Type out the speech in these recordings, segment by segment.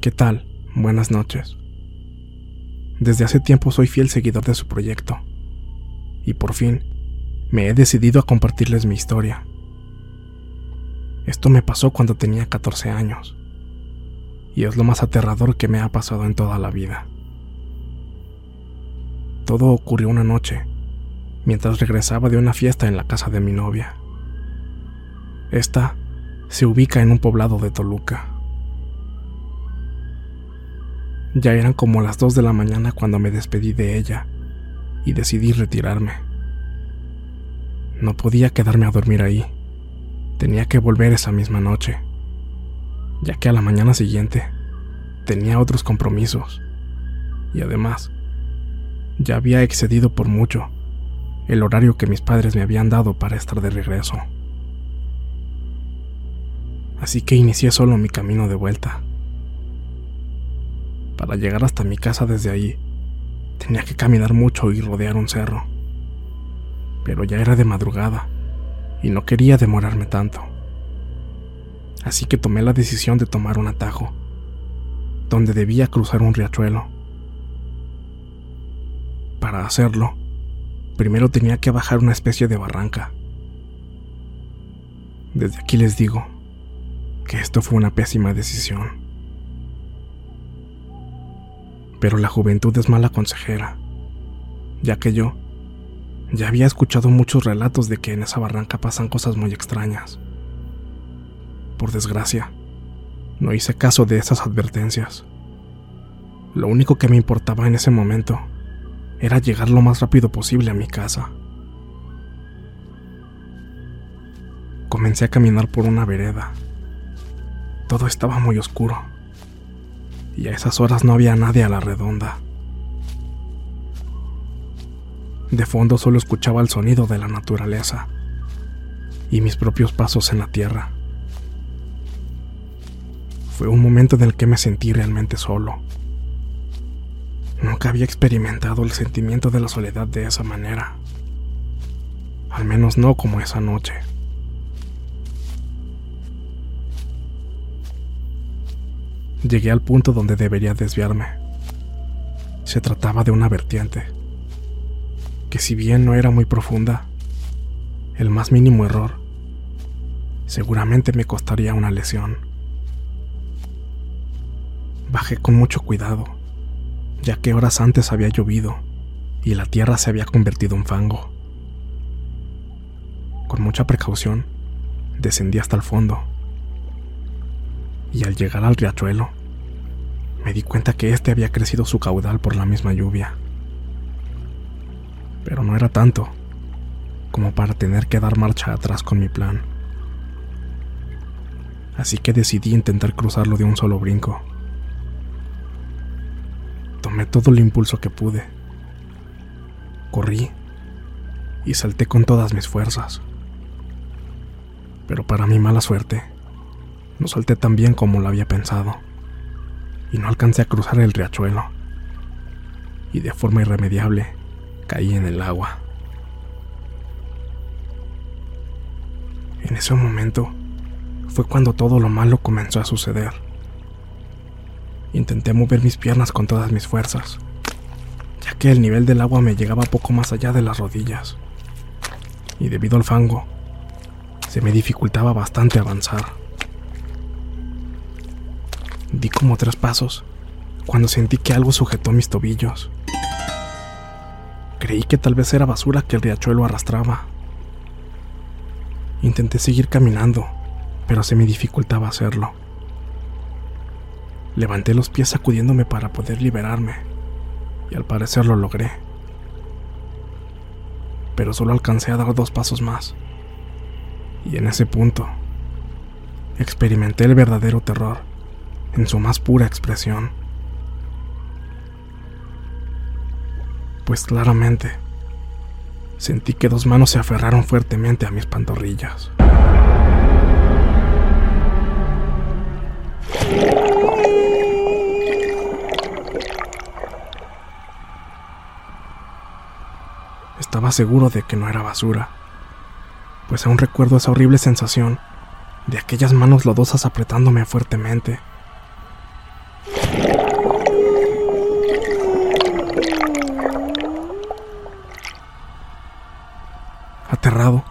¿Qué tal? Buenas noches. Desde hace tiempo soy fiel seguidor de su proyecto. Y por fin, me he decidido a compartirles mi historia. Esto me pasó cuando tenía 14 años. Y es lo más aterrador que me ha pasado en toda la vida. Todo ocurrió una noche, mientras regresaba de una fiesta en la casa de mi novia. Esta se ubica en un poblado de Toluca. Ya eran como las 2 de la mañana cuando me despedí de ella y decidí retirarme. No podía quedarme a dormir ahí. Tenía que volver esa misma noche, ya que a la mañana siguiente tenía otros compromisos. Y además, ya había excedido por mucho el horario que mis padres me habían dado para estar de regreso. Así que inicié solo mi camino de vuelta. Para llegar hasta mi casa desde ahí, tenía que caminar mucho y rodear un cerro. Pero ya era de madrugada y no quería demorarme tanto. Así que tomé la decisión de tomar un atajo, donde debía cruzar un riachuelo. Para hacerlo, primero tenía que bajar una especie de barranca. Desde aquí les digo que esto fue una pésima decisión pero la juventud es mala consejera, ya que yo ya había escuchado muchos relatos de que en esa barranca pasan cosas muy extrañas. Por desgracia, no hice caso de esas advertencias. Lo único que me importaba en ese momento era llegar lo más rápido posible a mi casa. Comencé a caminar por una vereda. Todo estaba muy oscuro y a esas horas no había nadie a la redonda. De fondo solo escuchaba el sonido de la naturaleza y mis propios pasos en la tierra. Fue un momento en el que me sentí realmente solo. Nunca había experimentado el sentimiento de la soledad de esa manera. Al menos no como esa noche. Llegué al punto donde debería desviarme. Se trataba de una vertiente, que si bien no era muy profunda, el más mínimo error seguramente me costaría una lesión. Bajé con mucho cuidado, ya que horas antes había llovido y la tierra se había convertido en fango. Con mucha precaución, descendí hasta el fondo y al llegar al riachuelo, me di cuenta que este había crecido su caudal por la misma lluvia. Pero no era tanto como para tener que dar marcha atrás con mi plan. Así que decidí intentar cruzarlo de un solo brinco. Tomé todo el impulso que pude. Corrí y salté con todas mis fuerzas. Pero para mi mala suerte, no salté tan bien como lo había pensado, y no alcancé a cruzar el riachuelo, y de forma irremediable caí en el agua. En ese momento fue cuando todo lo malo comenzó a suceder. Intenté mover mis piernas con todas mis fuerzas, ya que el nivel del agua me llegaba poco más allá de las rodillas. Y debido al fango, se me dificultaba bastante avanzar. Di como tres pasos cuando sentí que algo sujetó mis tobillos. Creí que tal vez era basura que el riachuelo arrastraba. Intenté seguir caminando, pero se me dificultaba hacerlo. Levanté los pies sacudiéndome para poder liberarme, y al parecer lo logré. Pero solo alcancé a dar dos pasos más. Y en ese punto, experimenté el verdadero terror en su más pura expresión. Pues claramente, sentí que dos manos se aferraron fuertemente a mis pantorrillas. Estaba seguro de que no era basura, pues aún recuerdo esa horrible sensación de aquellas manos lodosas apretándome fuertemente. Aterrado,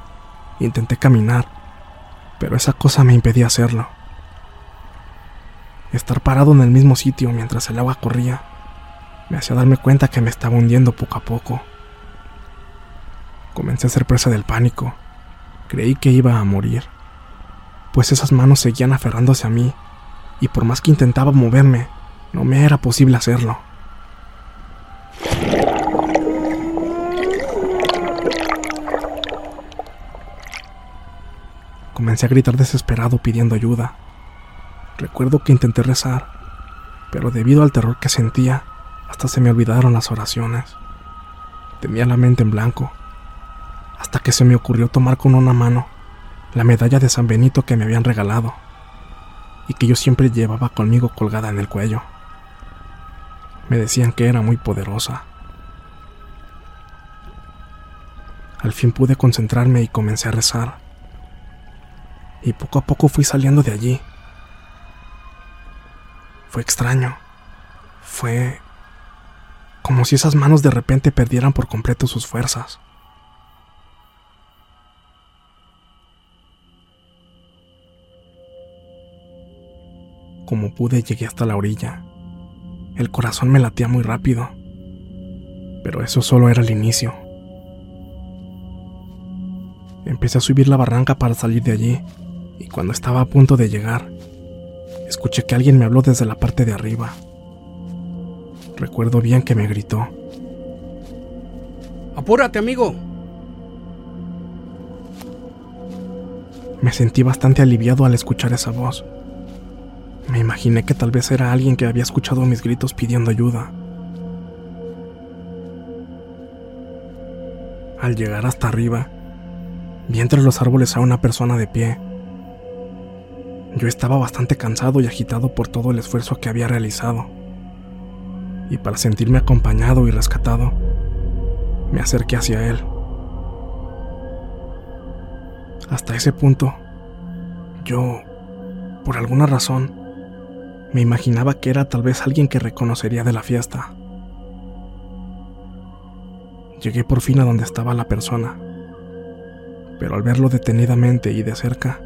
intenté caminar, pero esa cosa me impedía hacerlo. Estar parado en el mismo sitio mientras el agua corría me hacía darme cuenta que me estaba hundiendo poco a poco. Comencé a ser presa del pánico. Creí que iba a morir, pues esas manos seguían aferrándose a mí, y por más que intentaba moverme, no me era posible hacerlo. Comencé a gritar desesperado pidiendo ayuda. Recuerdo que intenté rezar, pero debido al terror que sentía, hasta se me olvidaron las oraciones. Tenía la mente en blanco, hasta que se me ocurrió tomar con una mano la medalla de San Benito que me habían regalado y que yo siempre llevaba conmigo colgada en el cuello. Me decían que era muy poderosa. Al fin pude concentrarme y comencé a rezar y poco a poco fui saliendo de allí. Fue extraño. Fue como si esas manos de repente perdieran por completo sus fuerzas. Como pude llegué hasta la orilla. El corazón me latía muy rápido. Pero eso solo era el inicio. Empecé a subir la barranca para salir de allí y cuando estaba a punto de llegar, escuché que alguien me habló desde la parte de arriba. Recuerdo bien que me gritó. Apúrate, amigo. Me sentí bastante aliviado al escuchar esa voz. Me imaginé que tal vez era alguien que había escuchado mis gritos pidiendo ayuda. Al llegar hasta arriba, vi entre los árboles a una persona de pie, yo estaba bastante cansado y agitado por todo el esfuerzo que había realizado. Y para sentirme acompañado y rescatado, me acerqué hacia él. Hasta ese punto, yo, por alguna razón, me imaginaba que era tal vez alguien que reconocería de la fiesta. Llegué por fin a donde estaba la persona, pero al verlo detenidamente y de cerca,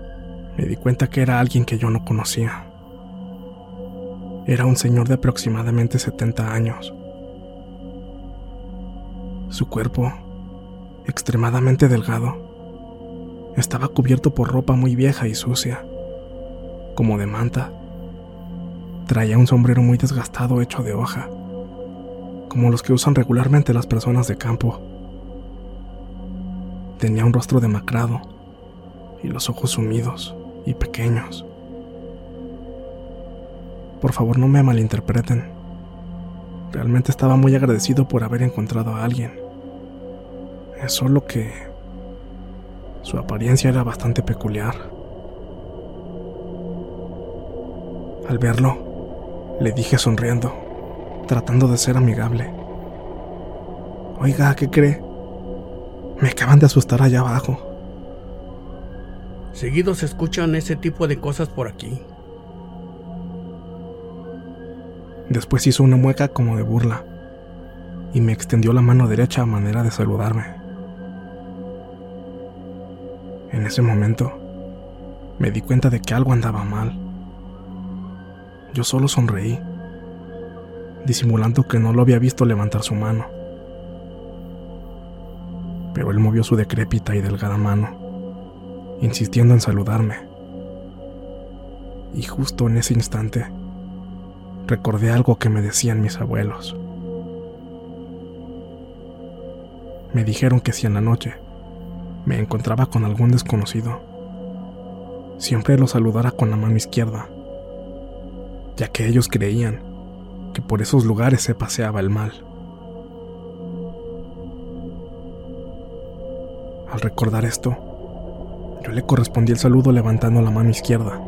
me di cuenta que era alguien que yo no conocía. Era un señor de aproximadamente 70 años. Su cuerpo, extremadamente delgado, estaba cubierto por ropa muy vieja y sucia, como de manta. Traía un sombrero muy desgastado hecho de hoja, como los que usan regularmente las personas de campo. Tenía un rostro demacrado y los ojos sumidos y pequeños. Por favor no me malinterpreten. Realmente estaba muy agradecido por haber encontrado a alguien. Es solo que su apariencia era bastante peculiar. Al verlo, le dije sonriendo, tratando de ser amigable. Oiga, ¿qué cree? Me acaban de asustar allá abajo. Seguido se escuchan ese tipo de cosas por aquí. Después hizo una mueca como de burla. y me extendió la mano derecha a manera de saludarme. En ese momento, me di cuenta de que algo andaba mal. Yo solo sonreí, disimulando que no lo había visto levantar su mano. Pero él movió su decrépita y delgada mano, insistiendo en saludarme. Y justo en ese instante, recordé algo que me decían mis abuelos. Me dijeron que si en la noche me encontraba con algún desconocido, siempre lo saludara con la mano izquierda, ya que ellos creían que por esos lugares se paseaba el mal. Al recordar esto, yo le correspondí el saludo levantando la mano izquierda.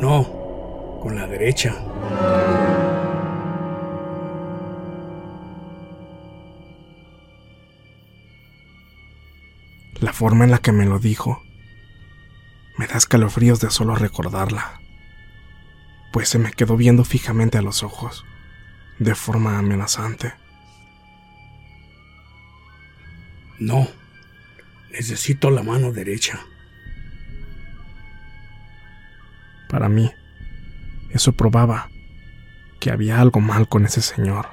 No, con la derecha. La forma en la que me lo dijo me da escalofríos de solo recordarla, pues se me quedó viendo fijamente a los ojos, de forma amenazante. No, necesito la mano derecha. Para mí, eso probaba que había algo mal con ese señor.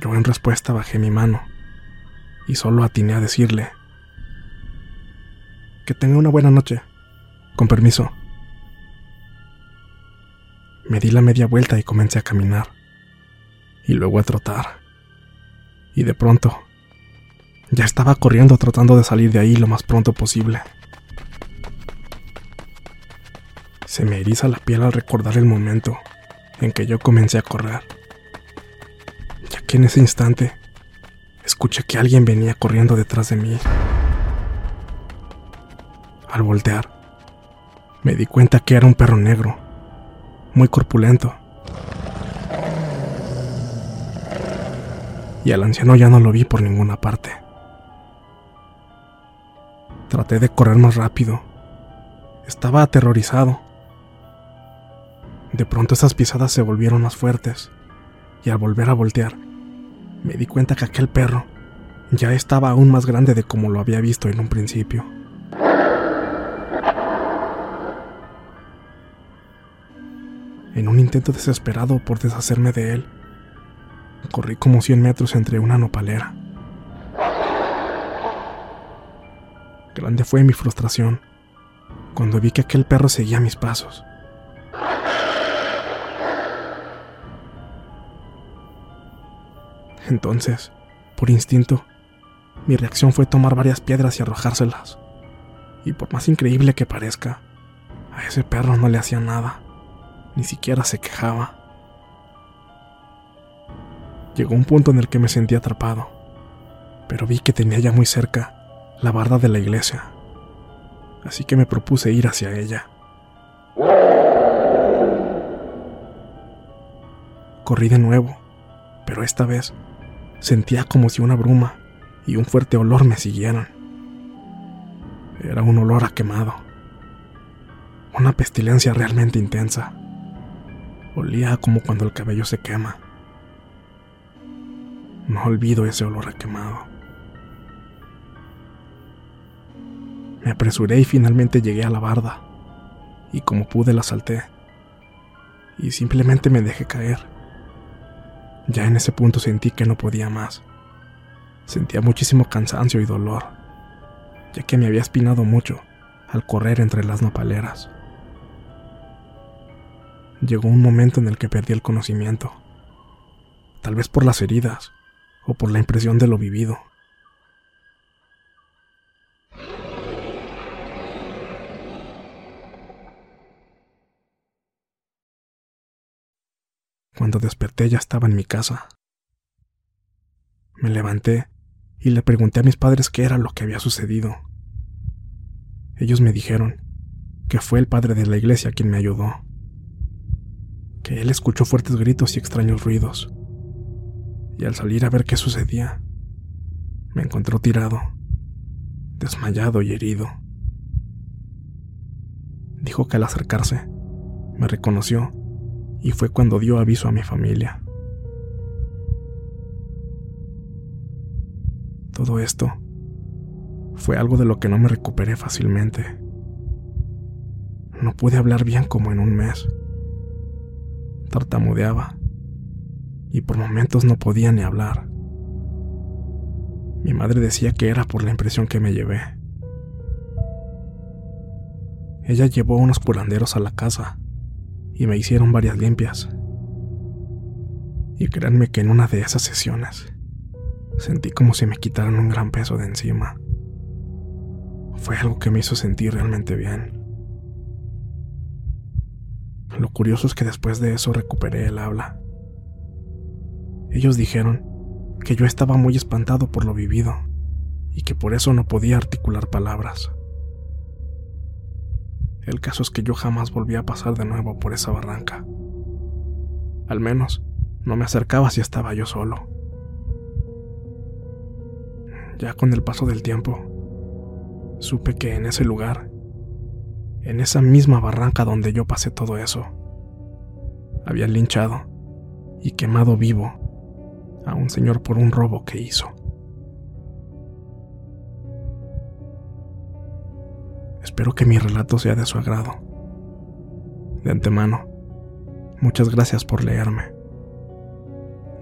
Yo en respuesta bajé mi mano y solo atiné a decirle, que tenga una buena noche. Con permiso. Me di la media vuelta y comencé a caminar. Y luego a trotar. Y de pronto, ya estaba corriendo tratando de salir de ahí lo más pronto posible. Se me eriza la piel al recordar el momento en que yo comencé a correr. Ya que en ese instante escuché que alguien venía corriendo detrás de mí. Al voltear, me di cuenta que era un perro negro, muy corpulento. Y al anciano ya no lo vi por ninguna parte. Traté de correr más rápido. Estaba aterrorizado. De pronto esas pisadas se volvieron más fuertes, y al volver a voltear, me di cuenta que aquel perro ya estaba aún más grande de como lo había visto en un principio. En un intento desesperado por deshacerme de él, corrí como 100 metros entre una nopalera. Grande fue mi frustración cuando vi que aquel perro seguía mis pasos. Entonces, por instinto, mi reacción fue tomar varias piedras y arrojárselas. Y por más increíble que parezca, a ese perro no le hacía nada, ni siquiera se quejaba. Llegó un punto en el que me sentí atrapado, pero vi que tenía ya muy cerca la barda de la iglesia, así que me propuse ir hacia ella. Corrí de nuevo, pero esta vez Sentía como si una bruma y un fuerte olor me siguieran. Era un olor a quemado. Una pestilencia realmente intensa. Olía como cuando el cabello se quema. No olvido ese olor a quemado. Me apresuré y finalmente llegué a la barda. Y como pude la salté. Y simplemente me dejé caer. Ya en ese punto sentí que no podía más. Sentía muchísimo cansancio y dolor, ya que me había espinado mucho al correr entre las nopaleras. Llegó un momento en el que perdí el conocimiento, tal vez por las heridas o por la impresión de lo vivido. Cuando desperté ya estaba en mi casa. Me levanté y le pregunté a mis padres qué era lo que había sucedido. Ellos me dijeron que fue el padre de la iglesia quien me ayudó, que él escuchó fuertes gritos y extraños ruidos, y al salir a ver qué sucedía, me encontró tirado, desmayado y herido. Dijo que al acercarse, me reconoció y fue cuando dio aviso a mi familia. Todo esto fue algo de lo que no me recuperé fácilmente. No pude hablar bien como en un mes. Tartamudeaba y por momentos no podía ni hablar. Mi madre decía que era por la impresión que me llevé. Ella llevó unos curanderos a la casa y me hicieron varias limpias. Y créanme que en una de esas sesiones sentí como si me quitaran un gran peso de encima. Fue algo que me hizo sentir realmente bien. Lo curioso es que después de eso recuperé el habla. Ellos dijeron que yo estaba muy espantado por lo vivido y que por eso no podía articular palabras. El caso es que yo jamás volví a pasar de nuevo por esa barranca. Al menos no me acercaba si estaba yo solo. Ya con el paso del tiempo, supe que en ese lugar, en esa misma barranca donde yo pasé todo eso, había linchado y quemado vivo a un señor por un robo que hizo. Espero que mi relato sea de su agrado. De antemano, muchas gracias por leerme.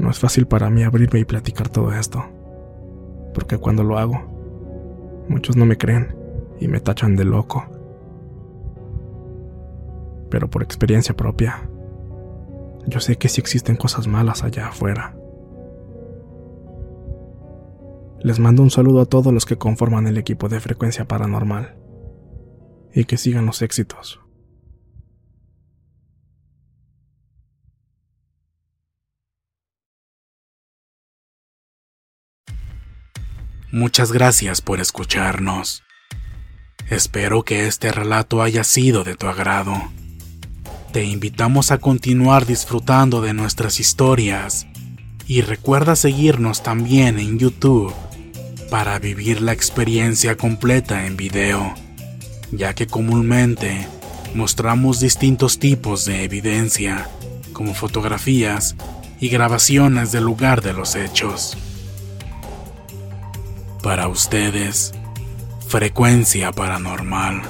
No es fácil para mí abrirme y platicar todo esto, porque cuando lo hago, muchos no me creen y me tachan de loco. Pero por experiencia propia, yo sé que sí existen cosas malas allá afuera. Les mando un saludo a todos los que conforman el equipo de frecuencia paranormal y que sigan los éxitos. Muchas gracias por escucharnos. Espero que este relato haya sido de tu agrado. Te invitamos a continuar disfrutando de nuestras historias y recuerda seguirnos también en YouTube para vivir la experiencia completa en video ya que comúnmente mostramos distintos tipos de evidencia, como fotografías y grabaciones del lugar de los hechos. Para ustedes, frecuencia paranormal.